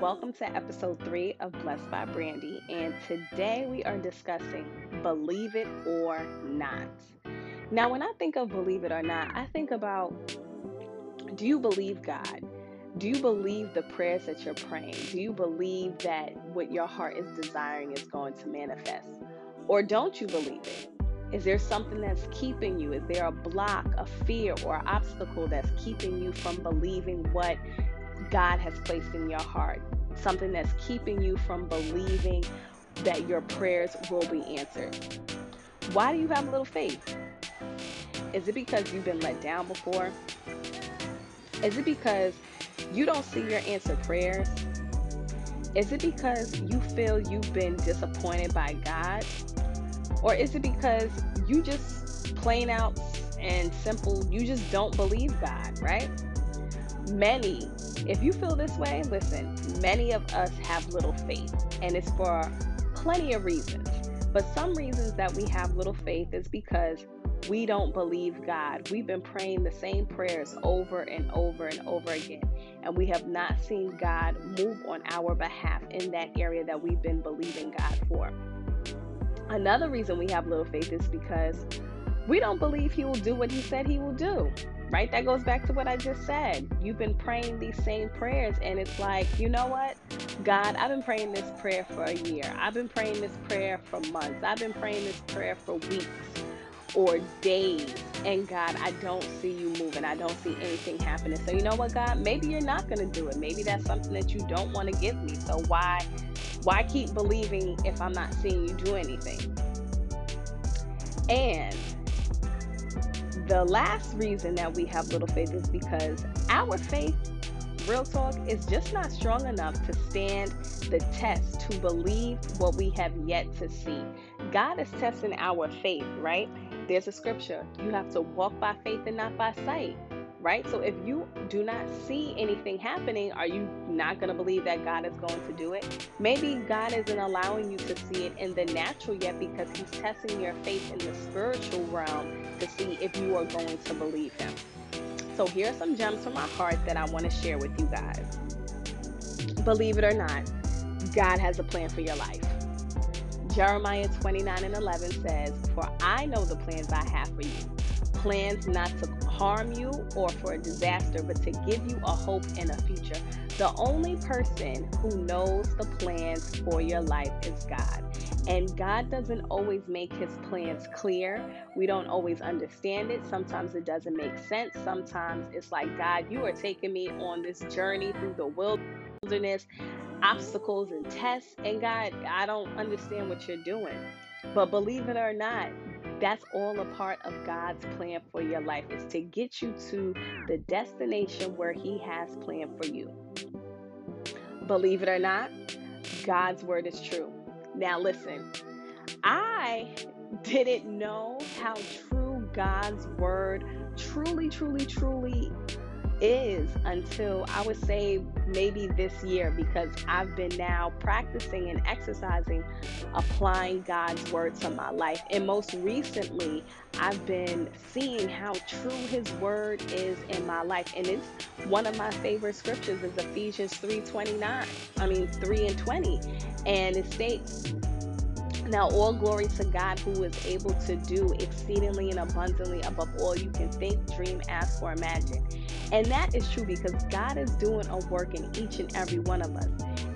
Welcome to episode three of Blessed by Brandi, and today we are discussing Believe It or Not. Now, when I think of Believe It or Not, I think about do you believe God? Do you believe the prayers that you're praying? Do you believe that what your heart is desiring is going to manifest? Or don't you believe it? Is there something that's keeping you? Is there a block, a fear, or obstacle that's keeping you from believing what God has placed in your heart, something that's keeping you from believing that your prayers will be answered. Why do you have a little faith? Is it because you've been let down before? Is it because you don't see your answered prayers? Is it because you feel you've been disappointed by God? Or is it because you just plain out and simple, you just don't believe God, right? Many if you feel this way, listen, many of us have little faith, and it's for plenty of reasons. But some reasons that we have little faith is because we don't believe God. We've been praying the same prayers over and over and over again, and we have not seen God move on our behalf in that area that we've been believing God for. Another reason we have little faith is because we don't believe He will do what He said He will do right? That goes back to what I just said. You've been praying these same prayers, and it's like, you know what? God, I've been praying this prayer for a year. I've been praying this prayer for months. I've been praying this prayer for weeks or days. And God, I don't see you moving. I don't see anything happening. So, you know what, God? Maybe you're not going to do it. Maybe that's something that you don't want to give me. So, why? Why keep believing if I'm not seeing you do anything? And the last reason that we have little faith is because our faith, real talk, is just not strong enough to stand the test to believe what we have yet to see. God is testing our faith, right? There's a scripture. You have to walk by faith and not by sight right? So if you do not see anything happening, are you not going to believe that God is going to do it? Maybe God isn't allowing you to see it in the natural yet because He's testing your faith in the spiritual realm to see if you are going to believe Him. So here are some gems from my heart that I want to share with you guys. Believe it or not, God has a plan for your life. Jeremiah 29 and 11 says, For I know the plans I have for you plans not to harm you or for a disaster, but to give you a hope and a future. The only person who knows the plans for your life is God. And God doesn't always make his plans clear. We don't always understand it. Sometimes it doesn't make sense. Sometimes it's like, God, you are taking me on this journey through the wilderness, obstacles and tests. And God, I don't understand what you're doing. But believe it or not, that's all a part of God's plan for your life is to get you to the destination where he has planned for you. Believe it or not, God's word is true. Now listen, I didn't know how true God's word truly truly truly is until I would say maybe this year because I've been now practicing and exercising applying God's word to my life. And most recently, I've been seeing how true his word is in my life. And it's one of my favorite scriptures is Ephesians 3:29. I mean 3 and 20. And it states now, all glory to God who is able to do exceedingly and abundantly above all you can think, dream, ask, or imagine. And that is true because God is doing a work in each and every one of us.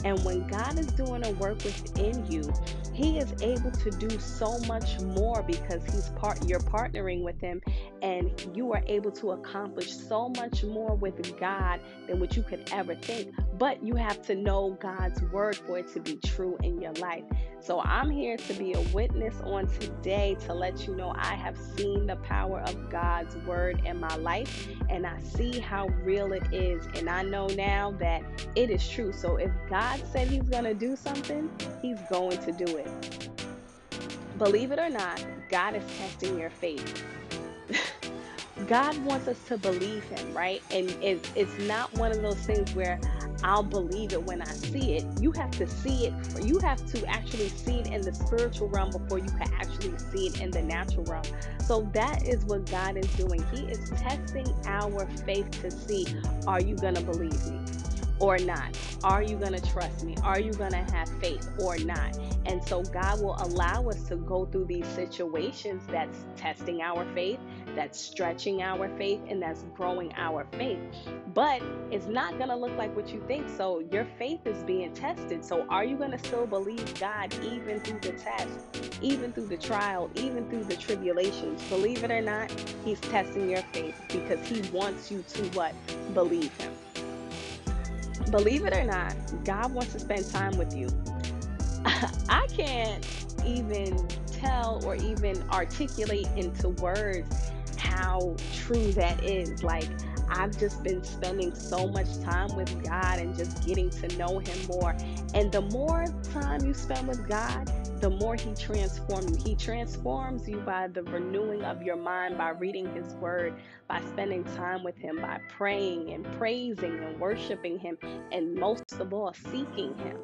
And when God is doing a work within you, he is able to do so much more because he's part you're partnering with him and you are able to accomplish so much more with God than what you could ever think. But you have to know God's word for it to be true in your life. So I'm here to be a witness on today to let you know I have seen the power of God's word in my life and I see how real it is. And I know now that it is true. So if God said He's going to do something, He's going to do it. Believe it or not, God is testing your faith. God wants us to believe Him, right? And it's, it's not one of those things where I'll believe it when I see it. You have to see it. You have to actually see it in the spiritual realm before you can actually see it in the natural realm. So that is what God is doing. He is testing our faith to see are you going to believe me? or not? Are you going to trust me? Are you going to have faith or not? And so God will allow us to go through these situations that's testing our faith, that's stretching our faith, and that's growing our faith. But it's not going to look like what you think. So your faith is being tested. So are you going to still believe God even through the test, even through the trial, even through the tribulations? Believe it or not, He's testing your faith because He wants you to what? Believe Him. Believe it or not, God wants to spend time with you. I can't even tell or even articulate into words how true that is. Like, I've just been spending so much time with God and just getting to know Him more. And the more time you spend with God, the more He transforms you. He transforms you by the renewing of your mind, by reading His Word, by spending time with Him, by praying and praising and worshiping Him, and most of all, seeking Him.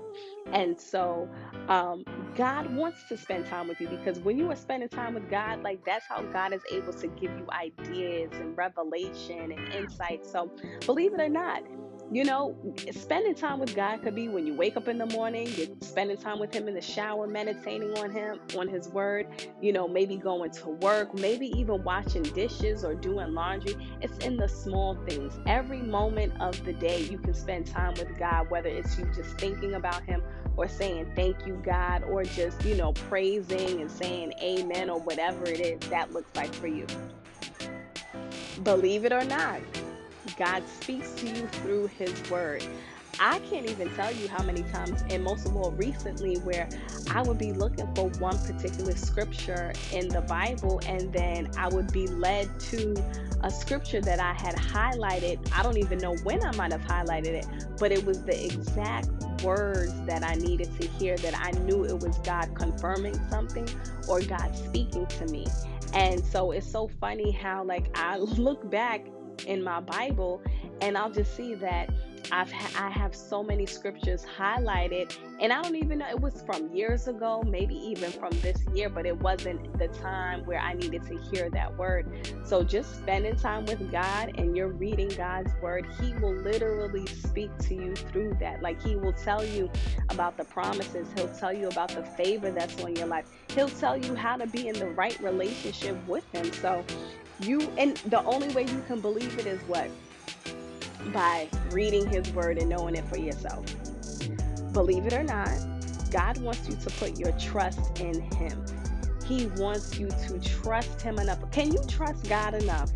And so, um, God wants to spend time with you because when you are spending time with God, like that's how God is able to give you ideas and revelation and insight. So, believe it or not, you know, spending time with God could be when you wake up in the morning, you're spending time with Him in the shower, meditating on Him, on His Word, you know, maybe going to work, maybe even washing dishes or doing laundry. It's in the small things. Every moment of the day, you can spend time with God, whether it's you just thinking about Him or saying thank you, God, or just, you know, praising and saying amen or whatever it is that looks like for you. Believe it or not, God speaks to you through His Word. I can't even tell you how many times, and most of all recently, where I would be looking for one particular scripture in the Bible, and then I would be led to a scripture that I had highlighted. I don't even know when I might have highlighted it, but it was the exact words that I needed to hear that I knew it was God confirming something or God speaking to me. And so it's so funny how, like, I look back in my Bible and I'll just see that I've ha- I have so many scriptures highlighted, and I don't even know it was from years ago, maybe even from this year, but it wasn't the time where I needed to hear that word. So just spending time with God and you're reading God's word, He will literally speak to you through that. Like He will tell you about the promises, He'll tell you about the favor that's on your life, He'll tell you how to be in the right relationship with Him. So you and the only way you can believe it is what by reading his word and knowing it for yourself. Believe it or not, God wants you to put your trust in him. He wants you to trust him enough. Can you trust God enough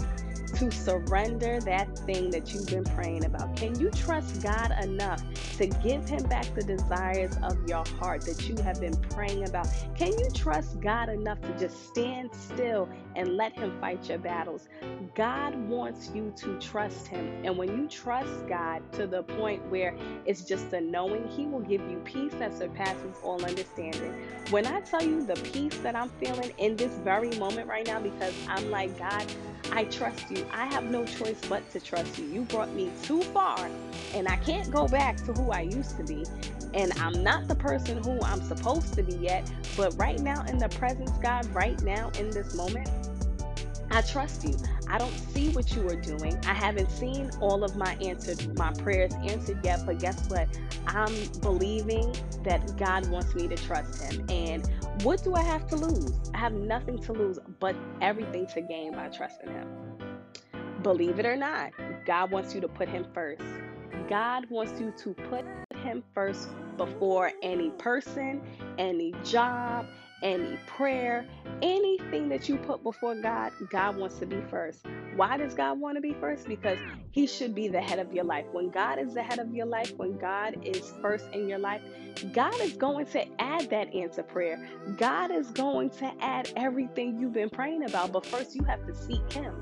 to surrender that thing that you've been praying about? Can you trust God enough to give Him back the desires of your heart that you have been praying about? Can you trust God enough to just stand still and let Him fight your battles? God wants you to trust Him. And when you trust God to the point where it's just a knowing, He will give you peace that surpasses all understanding. When I tell you the peace that I'm feeling in this very moment right now, because I'm like, God, I trust you. I have no choice but to trust you. You brought me too far, and I can't go back to who I used to be. And I'm not the person who I'm supposed to be yet. But right now, in the presence, God, right now, in this moment, I trust you. I don't see what you are doing. I haven't seen all of my answered my prayers answered yet, but guess what? I'm believing that God wants me to trust him. And what do I have to lose? I have nothing to lose but everything to gain by trusting him. Believe it mm-hmm. or not, God wants you to put him first. God wants you to put him first before any person, any job, any prayer, anything that you put before God, God wants to be first. Why does God want to be first? Because He should be the head of your life. When God is the head of your life, when God is first in your life, God is going to add that answer prayer. God is going to add everything you've been praying about. But first, you have to seek Him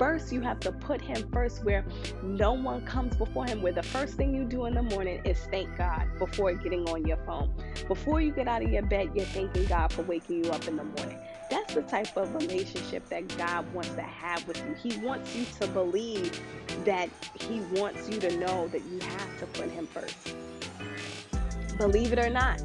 first you have to put him first where no one comes before him where the first thing you do in the morning is thank god before getting on your phone. Before you get out of your bed you're thanking god for waking you up in the morning. That's the type of relationship that god wants to have with you. He wants you to believe that he wants you to know that you have to put him first. Believe it or not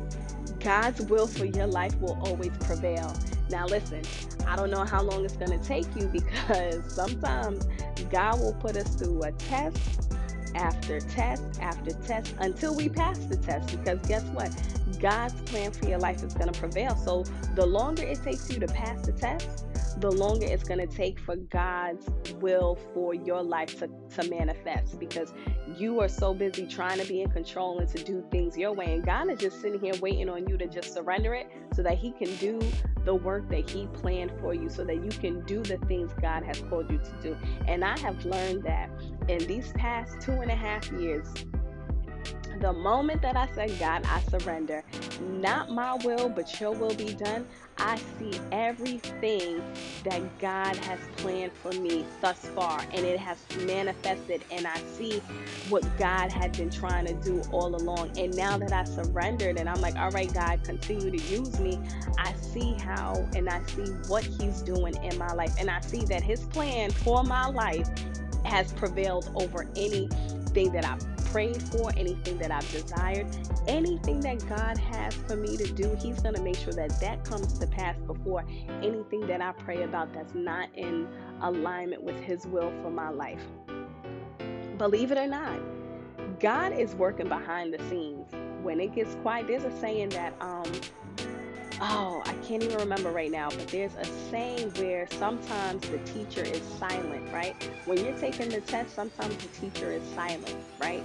god's will for your life will always prevail now listen I don't know how long it's going to take you because sometimes God will put us through a test after test after test until we pass the test. Because guess what? God's plan for your life is going to prevail. So the longer it takes you to pass the test, the longer it's going to take for God's will for your life to, to manifest because you are so busy trying to be in control and to do things your way. And God is just sitting here waiting on you to just surrender it so that He can do the work that He planned for you, so that you can do the things God has called you to do. And I have learned that in these past two and a half years, the moment that I said, God, I surrender, not my will, but your will be done, I see everything that God has planned for me thus far, and it has manifested. And I see what God had been trying to do all along. And now that I surrendered, and I'm like, all right, God, continue to use me, I see how and I see what He's doing in my life. And I see that His plan for my life has prevailed over anything that I've prayed for, anything that I've desired, anything that God has for me to do, He's going to make sure that that comes to pass before anything that I pray about that's not in alignment with His will for my life. Believe it or not, God is working behind the scenes. When it gets quiet, there's a saying that um, oh, I can't even remember right now, but there's a saying where sometimes the teacher is silent, right? When you're taking the test, sometimes the teacher is silent, right?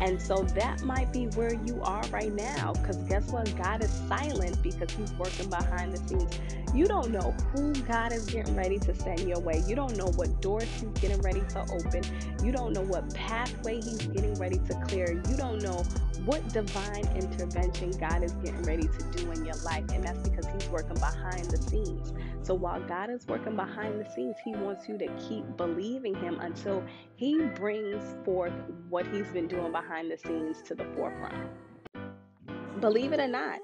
And so that might be where you are right now. Because guess what? God is silent because He's working behind the scenes. You don't know who God is getting ready to send your way. You don't know what doors He's getting ready to open. You don't know what pathway He's getting ready to clear. You don't know what divine intervention God is getting ready to do in your life. And that's because He's working behind the scenes. So while God is working behind the scenes, He wants you to keep believing Him until He brings forth what He's been doing behind the scenes to the forefront. Believe it or not,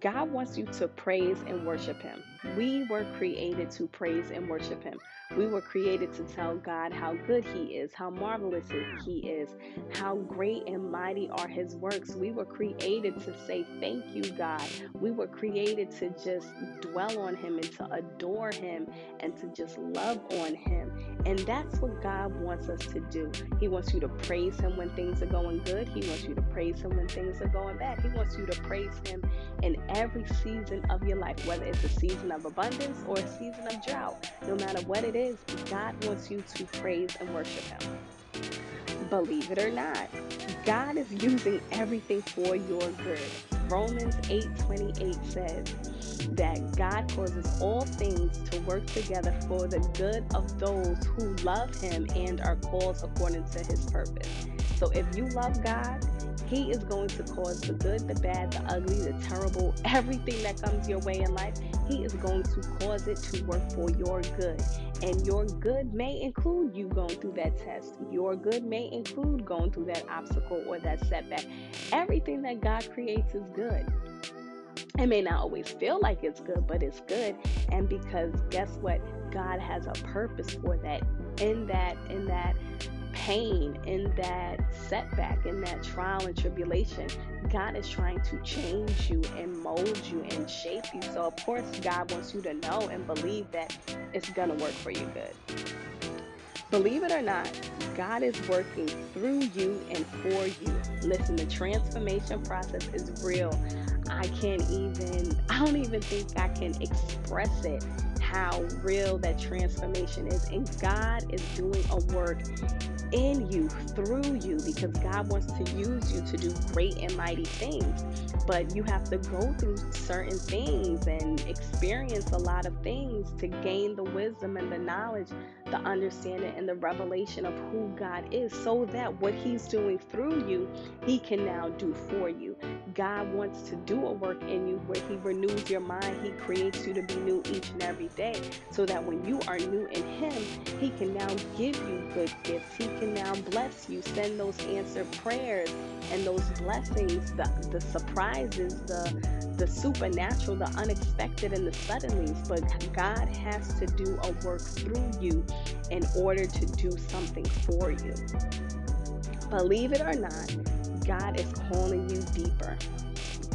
God wants you to praise and worship Him. We were created to praise and worship Him. We were created to tell God how good He is, how marvelous He is, how great and mighty are His works. We were created to say, Thank you, God. We were created to just dwell on Him and to adore Him and to just love on Him. And that's what God wants us to do. He wants you to praise Him when things are going good, He wants you to praise Him when things are going bad. He wants you to praise Him in every season of your life, whether it's a season of abundance or a season of drought. No matter what it is, God wants you to praise and worship Him. Believe it or not, God is using everything for your good. Romans 8:28 says that God causes all things to work together for the good of those who love him and are called according to his purpose. So if you love God, he is going to cause the good, the bad, the ugly, the terrible, everything that comes your way in life. He is going to cause it to work for your good. And your good may include you going through that test. Your good may include going through that obstacle or that setback. Everything that God creates is good. It may not always feel like it's good, but it's good. And because guess what? God has a purpose for that. In that, in that pain, in that setback, in that trial and tribulation, God is trying to change you and mold you and shape you. So, of course, God wants you to know and believe that it's going to work for you good. Believe it or not, God is working through you and for you. Listen, the transformation process is real. I can't even, I don't even think I can express it how real that transformation is. And God is doing a work in you, through you, because God wants to use you to do great and mighty things. But you have to go through certain things and experience a lot of things to gain the wisdom and the knowledge, the understanding, and the revelation of who God is, so that what He's doing through you, He can now do for you. God wants to do a work in you where He renews your mind, He creates you to be new each and every day, so that when you are new in Him, He can now give you good gifts. He can now bless you, send those answered prayers and those blessings, the, the surprises, the the supernatural, the unexpected, and the suddenlies. But God has to do a work through you in order to do something for you. Believe it or not, God is calling you deeper.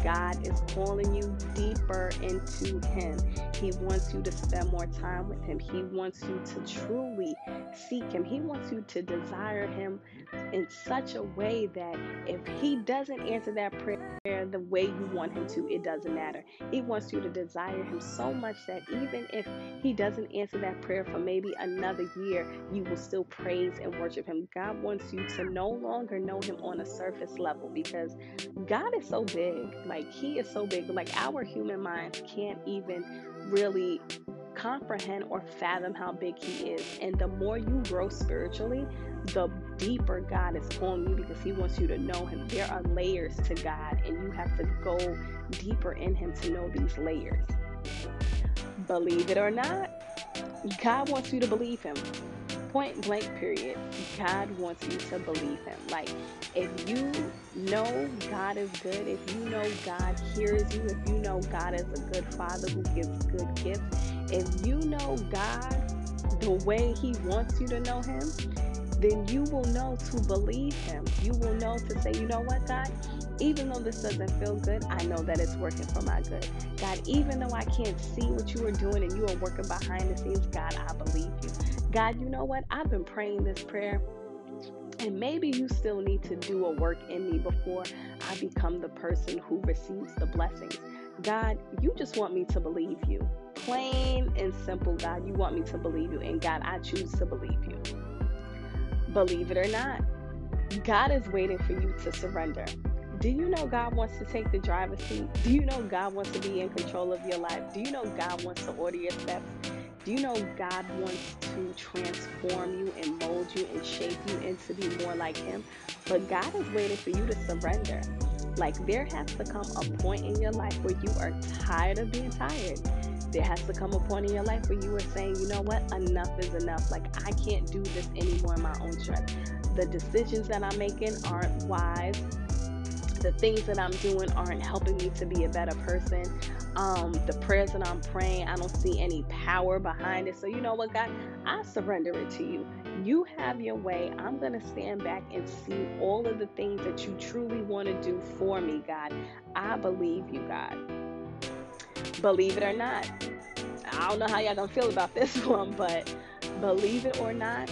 God is calling you deeper into Him. He wants you to spend more time with Him. He wants you to truly seek Him. He wants you to desire Him in such a way that if He doesn't answer that prayer the way you want Him to, it doesn't matter. He wants you to desire Him so much that even if He doesn't answer that prayer for maybe another year, you will still praise and worship Him. God wants you to no longer know Him on a surface level because God is so big. Like, He is so big. Like, our human minds can't even really comprehend or fathom how big He is. And the more you grow spiritually, the deeper God is calling you because He wants you to know Him. There are layers to God, and you have to go deeper in Him to know these layers. Believe it or not, God wants you to believe Him. Point blank, period. God wants you to believe Him. Like, if you know God is good, if you know God hears you, if you know God is a good Father who gives good gifts, if you know God the way He wants you to know Him, then you will know to believe Him. You will know to say, you know what, God, even though this doesn't feel good, I know that it's working for my good. God, even though I can't see what you are doing and you are working behind the scenes, God, I believe you. God, you know what? I've been praying this prayer. And maybe you still need to do a work in me before I become the person who receives the blessings. God, you just want me to believe you. Plain and simple, God, you want me to believe you. And God, I choose to believe you. Believe it or not, God is waiting for you to surrender. Do you know God wants to take the driver's seat? Do you know God wants to be in control of your life? Do you know God wants to order your steps? Do you know God wants to transform you and mold you and shape you into be more like Him? But God is waiting for you to surrender. Like there has to come a point in your life where you are tired of being tired. There has to come a point in your life where you are saying, you know what, enough is enough. Like, I can't do this anymore in my own strength. The decisions that I'm making aren't wise. The things that I'm doing aren't helping me to be a better person. Um, the prayers that I'm praying, I don't see any power behind it. So, you know what, God, I surrender it to you. You have your way. I'm going to stand back and see all of the things that you truly want to do for me, God. I believe you, God. Believe it or not. I don't know how y'all gonna feel about this one, but believe it or not,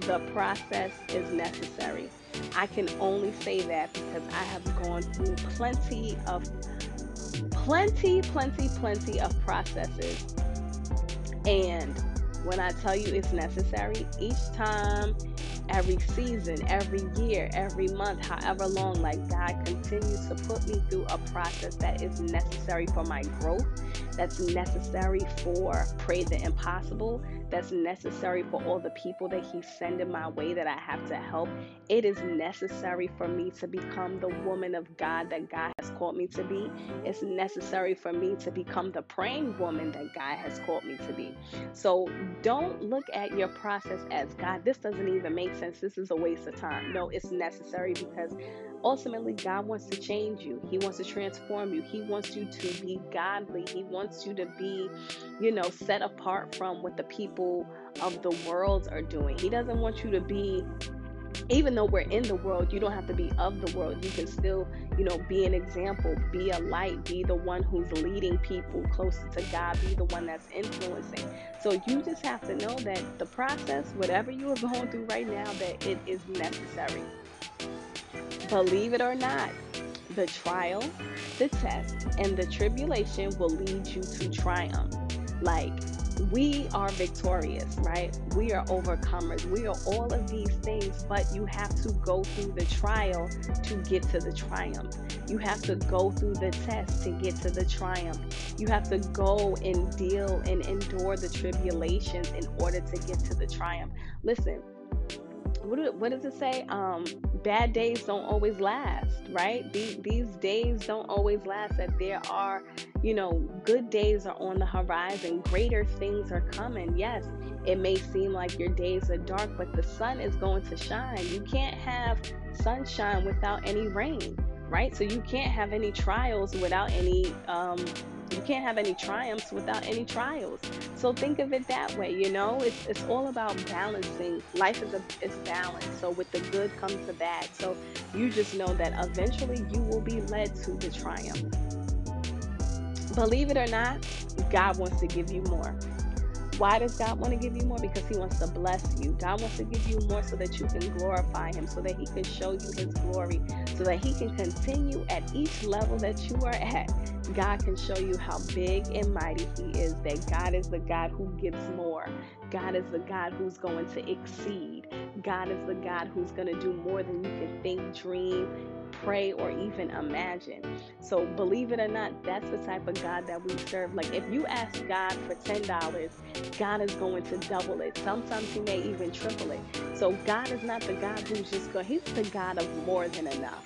the process is necessary. I can only say that because I have gone through plenty of plenty, plenty, plenty of processes. And when I tell you it's necessary, each time every season, every year, every month, however long, like God continues to put me through a process that is necessary for my growth, that's necessary for pray the impossible, that's necessary for all the people that He's sending my way that I have to help. It is necessary for me to become the woman of God that God has called me to be. It's necessary for me to become the praying woman that God has called me to be. So don't look at your process as God, this doesn't even make sense. This is a waste of time. No, it's necessary because ultimately God wants to change you. He wants to transform you. He wants you to be godly. He wants you to be, you know, set apart from what the people of the world are doing. He doesn't want you to be even though we're in the world, you don't have to be of the world. You can still, you know, be an example, be a light, be the one who's leading people closer to God, be the one that's influencing. So you just have to know that the process, whatever you are going through right now, that it is necessary. Believe it or not, the trial, the test, and the tribulation will lead you to triumph. Like, we are victorious, right? We are overcomers. We are all of these things, but you have to go through the trial to get to the triumph. You have to go through the test to get to the triumph. You have to go and deal and endure the tribulations in order to get to the triumph. Listen, what, do, what does it say? Um, bad days don't always last, right? These, these days don't always last. That there are, you know, good days are on the horizon. Greater things are coming. Yes, it may seem like your days are dark, but the sun is going to shine. You can't have sunshine without any rain, right? So you can't have any trials without any um, you can't have any triumphs without any trials. So think of it that way, you know? It's it's all about balancing. Life is a is balance. So with the good comes the bad. So you just know that eventually you will be led to the triumph. Believe it or not, God wants to give you more. Why does God want to give you more? Because He wants to bless you. God wants to give you more so that you can glorify Him, so that He can show you His glory, so that He can continue at each level that you are at. God can show you how big and mighty He is, that God is the God who gives more. God is the God who's going to exceed. God is the God who's going to do more than you can think, dream, pray, or even imagine. So, believe it or not, that's the type of God that we serve. Like, if you ask God for $10, God is going to double it. Sometimes He may even triple it. So, God is not the God who's just going, He's the God of more than enough.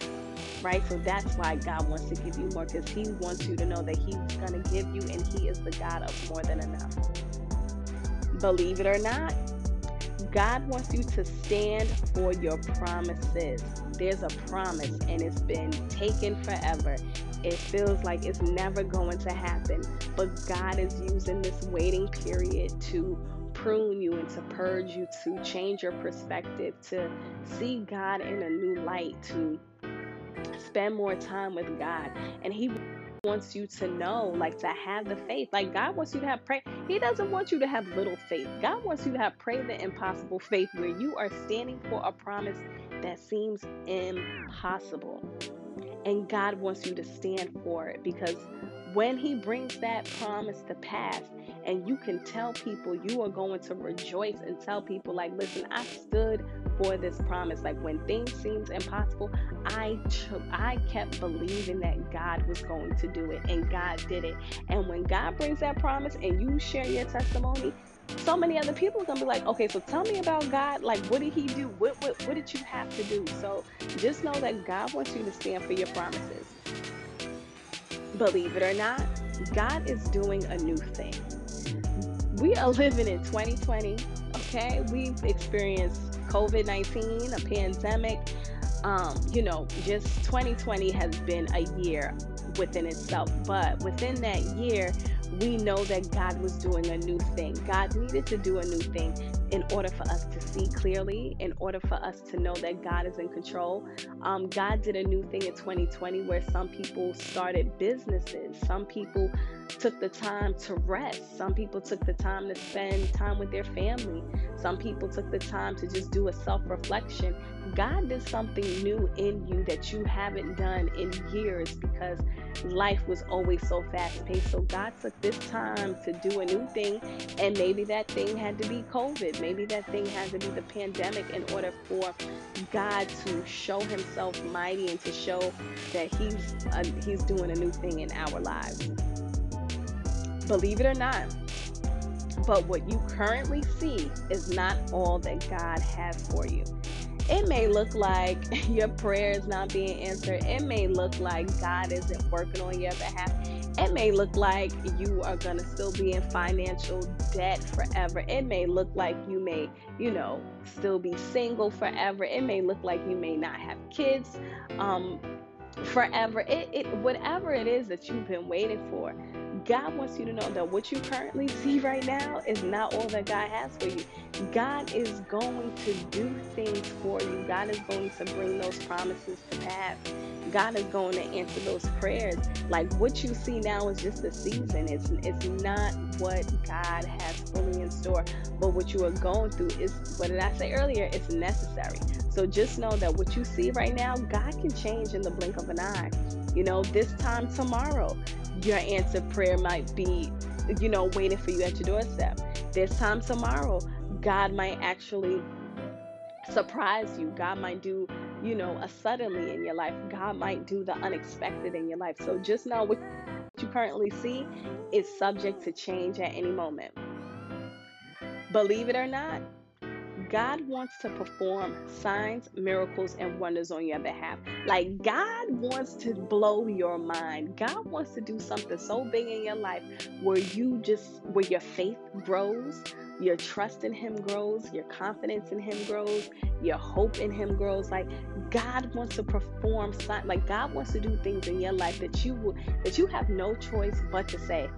Right? So that's why God wants to give you more because He wants you to know that He's going to give you and He is the God of more than enough. Believe it or not, God wants you to stand for your promises. There's a promise and it's been taken forever. It feels like it's never going to happen, but God is using this waiting period to prune you and to purge you, to change your perspective, to see God in a new light, to spend more time with God. And He wants you to know, like to have the faith. Like God wants you to have pray. He doesn't want you to have little faith. God wants you to have pray the impossible faith where you are standing for a promise that seems impossible. And God wants you to stand for it because when He brings that promise to pass, and you can tell people you are going to rejoice and tell people like listen i stood for this promise like when things seemed impossible i i kept believing that god was going to do it and god did it and when god brings that promise and you share your testimony so many other people are gonna be like, okay, so tell me about God. Like, what did He do? What what what did you have to do? So just know that God wants you to stand for your promises. Believe it or not, God is doing a new thing we are living in 2020, okay? We've experienced COVID 19, a pandemic. Um, you know, just 2020 has been a year within itself. But within that year, we know that God was doing a new thing. God needed to do a new thing in order for us to see clearly, in order for us to know that God is in control. Um, God did a new thing in 2020 where some people started businesses, some people took the time to rest, some people took the time to spend time with their family, some people took the time to just do a self reflection. God did something new in you that you haven't done in years because life was always so fast paced. So God took this time to do a new thing, and maybe that thing had to be COVID. Maybe that thing had to be the pandemic in order for God to show Himself mighty and to show that He's uh, He's doing a new thing in our lives. Believe it or not. But what you currently see is not all that God has for you. It may look like your prayer is not being answered. It may look like God isn't working on your behalf. It may look like you are going to still be in financial debt forever. It may look like you may, you know, still be single forever. It may look like you may not have kids um, forever. It, it, whatever it is that you've been waiting for, God wants you to know that what you currently see right now is not all that God has for you. God is going to do things for you. God is going to bring those promises to pass. God is going to answer those prayers. Like what you see now is just a season. It's it's not what God has fully in store. But what you are going through is what did I say earlier? It's necessary. So just know that what you see right now, God can change in the blink of an eye. You know, this time tomorrow, your answered prayer might be, you know, waiting for you at your doorstep. This time tomorrow, God might actually surprise you. God might do, you know, a suddenly in your life. God might do the unexpected in your life. So just know what you currently see is subject to change at any moment. Believe it or not, God wants to perform signs, miracles, and wonders on your behalf. Like, God wants to blow your mind. God wants to do something so big in your life where you just, where your faith grows, your trust in Him grows, your confidence in Him grows, your hope in Him grows. Like, God wants to perform, like, God wants to do things in your life that you will, that you have no choice but to say,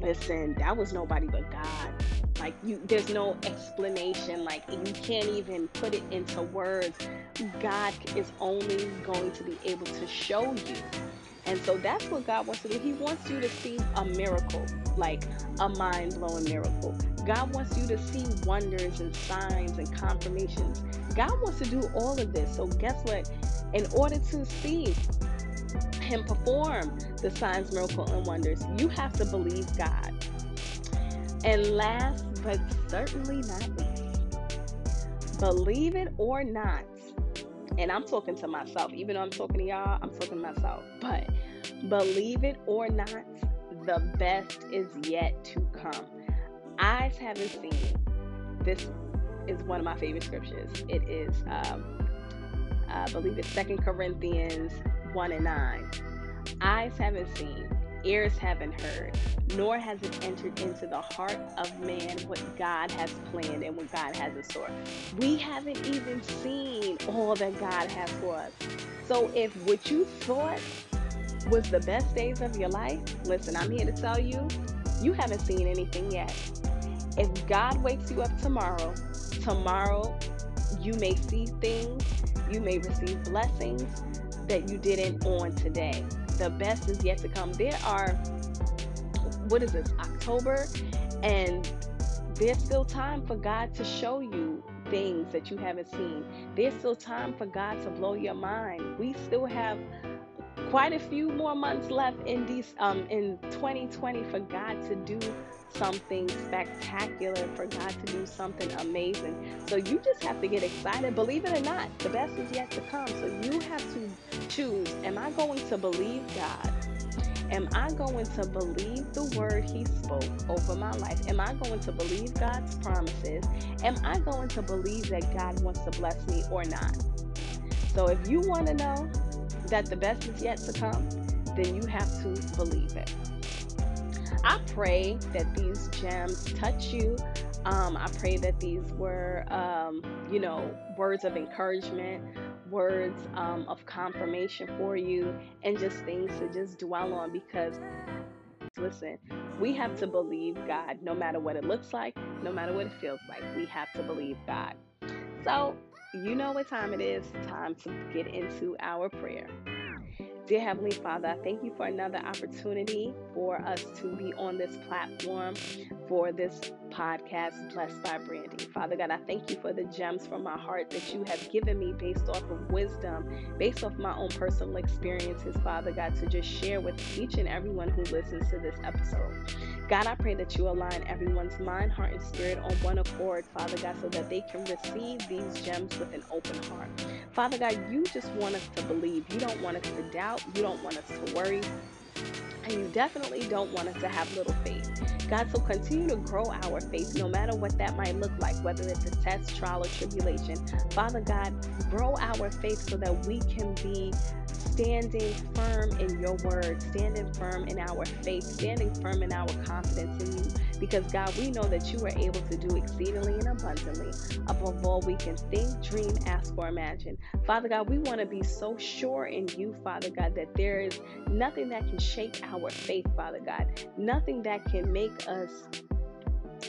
listen, that was nobody but God. Like you there's no explanation, like you can't even put it into words. God is only going to be able to show you. And so that's what God wants to do. He wants you to see a miracle, like a mind blowing miracle. God wants you to see wonders and signs and confirmations. God wants to do all of this. So, guess what? In order to see him perform the signs, miracle, and wonders, you have to believe God. And last but certainly not least, believe it or not, and I'm talking to myself, even though I'm talking to y'all, I'm talking to myself, but believe it or not, the best is yet to come. Eyes haven't seen. This is one of my favorite scriptures. It is, um, I believe it's Second Corinthians 1 and 9. Eyes haven't seen, ears haven't heard, nor has it entered into the heart of man what God has planned and what God has in store. We haven't even seen all that God has for us. So if what you thought was the best days of your life, listen, I'm here to tell you, you haven't seen anything yet. If God wakes you up tomorrow, tomorrow you may see things, you may receive blessings that you didn't on today. The best is yet to come. There are, what is this, October? And there's still time for God to show you things that you haven't seen. There's still time for God to blow your mind. We still have quite a few more months left in these um in 2020 for God to do something spectacular, for God to do something amazing. So you just have to get excited. Believe it or not, the best is yet to come. So you have to choose am I going to believe God? Am I going to believe the word He spoke over my life? Am I going to believe God's promises? Am I going to believe that God wants to bless me or not? So if you want to know that the best is yet to come, then you have to believe it. I pray that these gems touch you. Um, I pray that these were, um, you know, words of encouragement, words um, of confirmation for you, and just things to just dwell on because, listen, we have to believe God no matter what it looks like, no matter what it feels like. We have to believe God. So, you know what time it is. Time to get into our prayer. Dear Heavenly Father, I thank you for another opportunity for us to be on this platform for this podcast, Blessed by Brandi. Father God, I thank you for the gems from my heart that you have given me based off of wisdom, based off my own personal experiences, Father God, to just share with each and everyone who listens to this episode. God, I pray that you align everyone's mind, heart, and spirit on one accord, Father God, so that they can receive these gems with an open heart. Father God, you just want us to believe. You don't want us to doubt. You don't want us to worry. And you definitely don't want us to have little faith. God, so continue to grow our faith no matter what that might look like, whether it's a test, trial, or tribulation. Father God, grow our faith so that we can be standing firm in your word, standing firm in our faith, standing firm in our confidence in you. Because, God, we know that you are able to do exceedingly and abundantly above all we can think, dream, ask, or imagine. Father God, we want to be so sure in you, Father God, that there is nothing that can shake our faith, Father God, nothing that can make us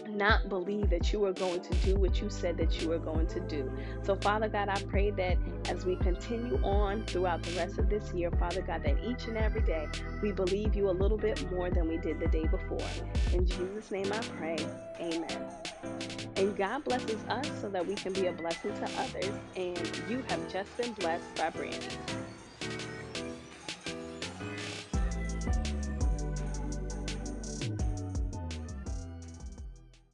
not believe that you are going to do what you said that you are going to do. So, Father God, I pray that as we continue on throughout the rest of this year, Father God, that each and every day we believe you a little bit more than we did the day before. In Jesus' name I pray. Amen. And God blesses us so that we can be a blessing to others. And you have just been blessed by Brandi.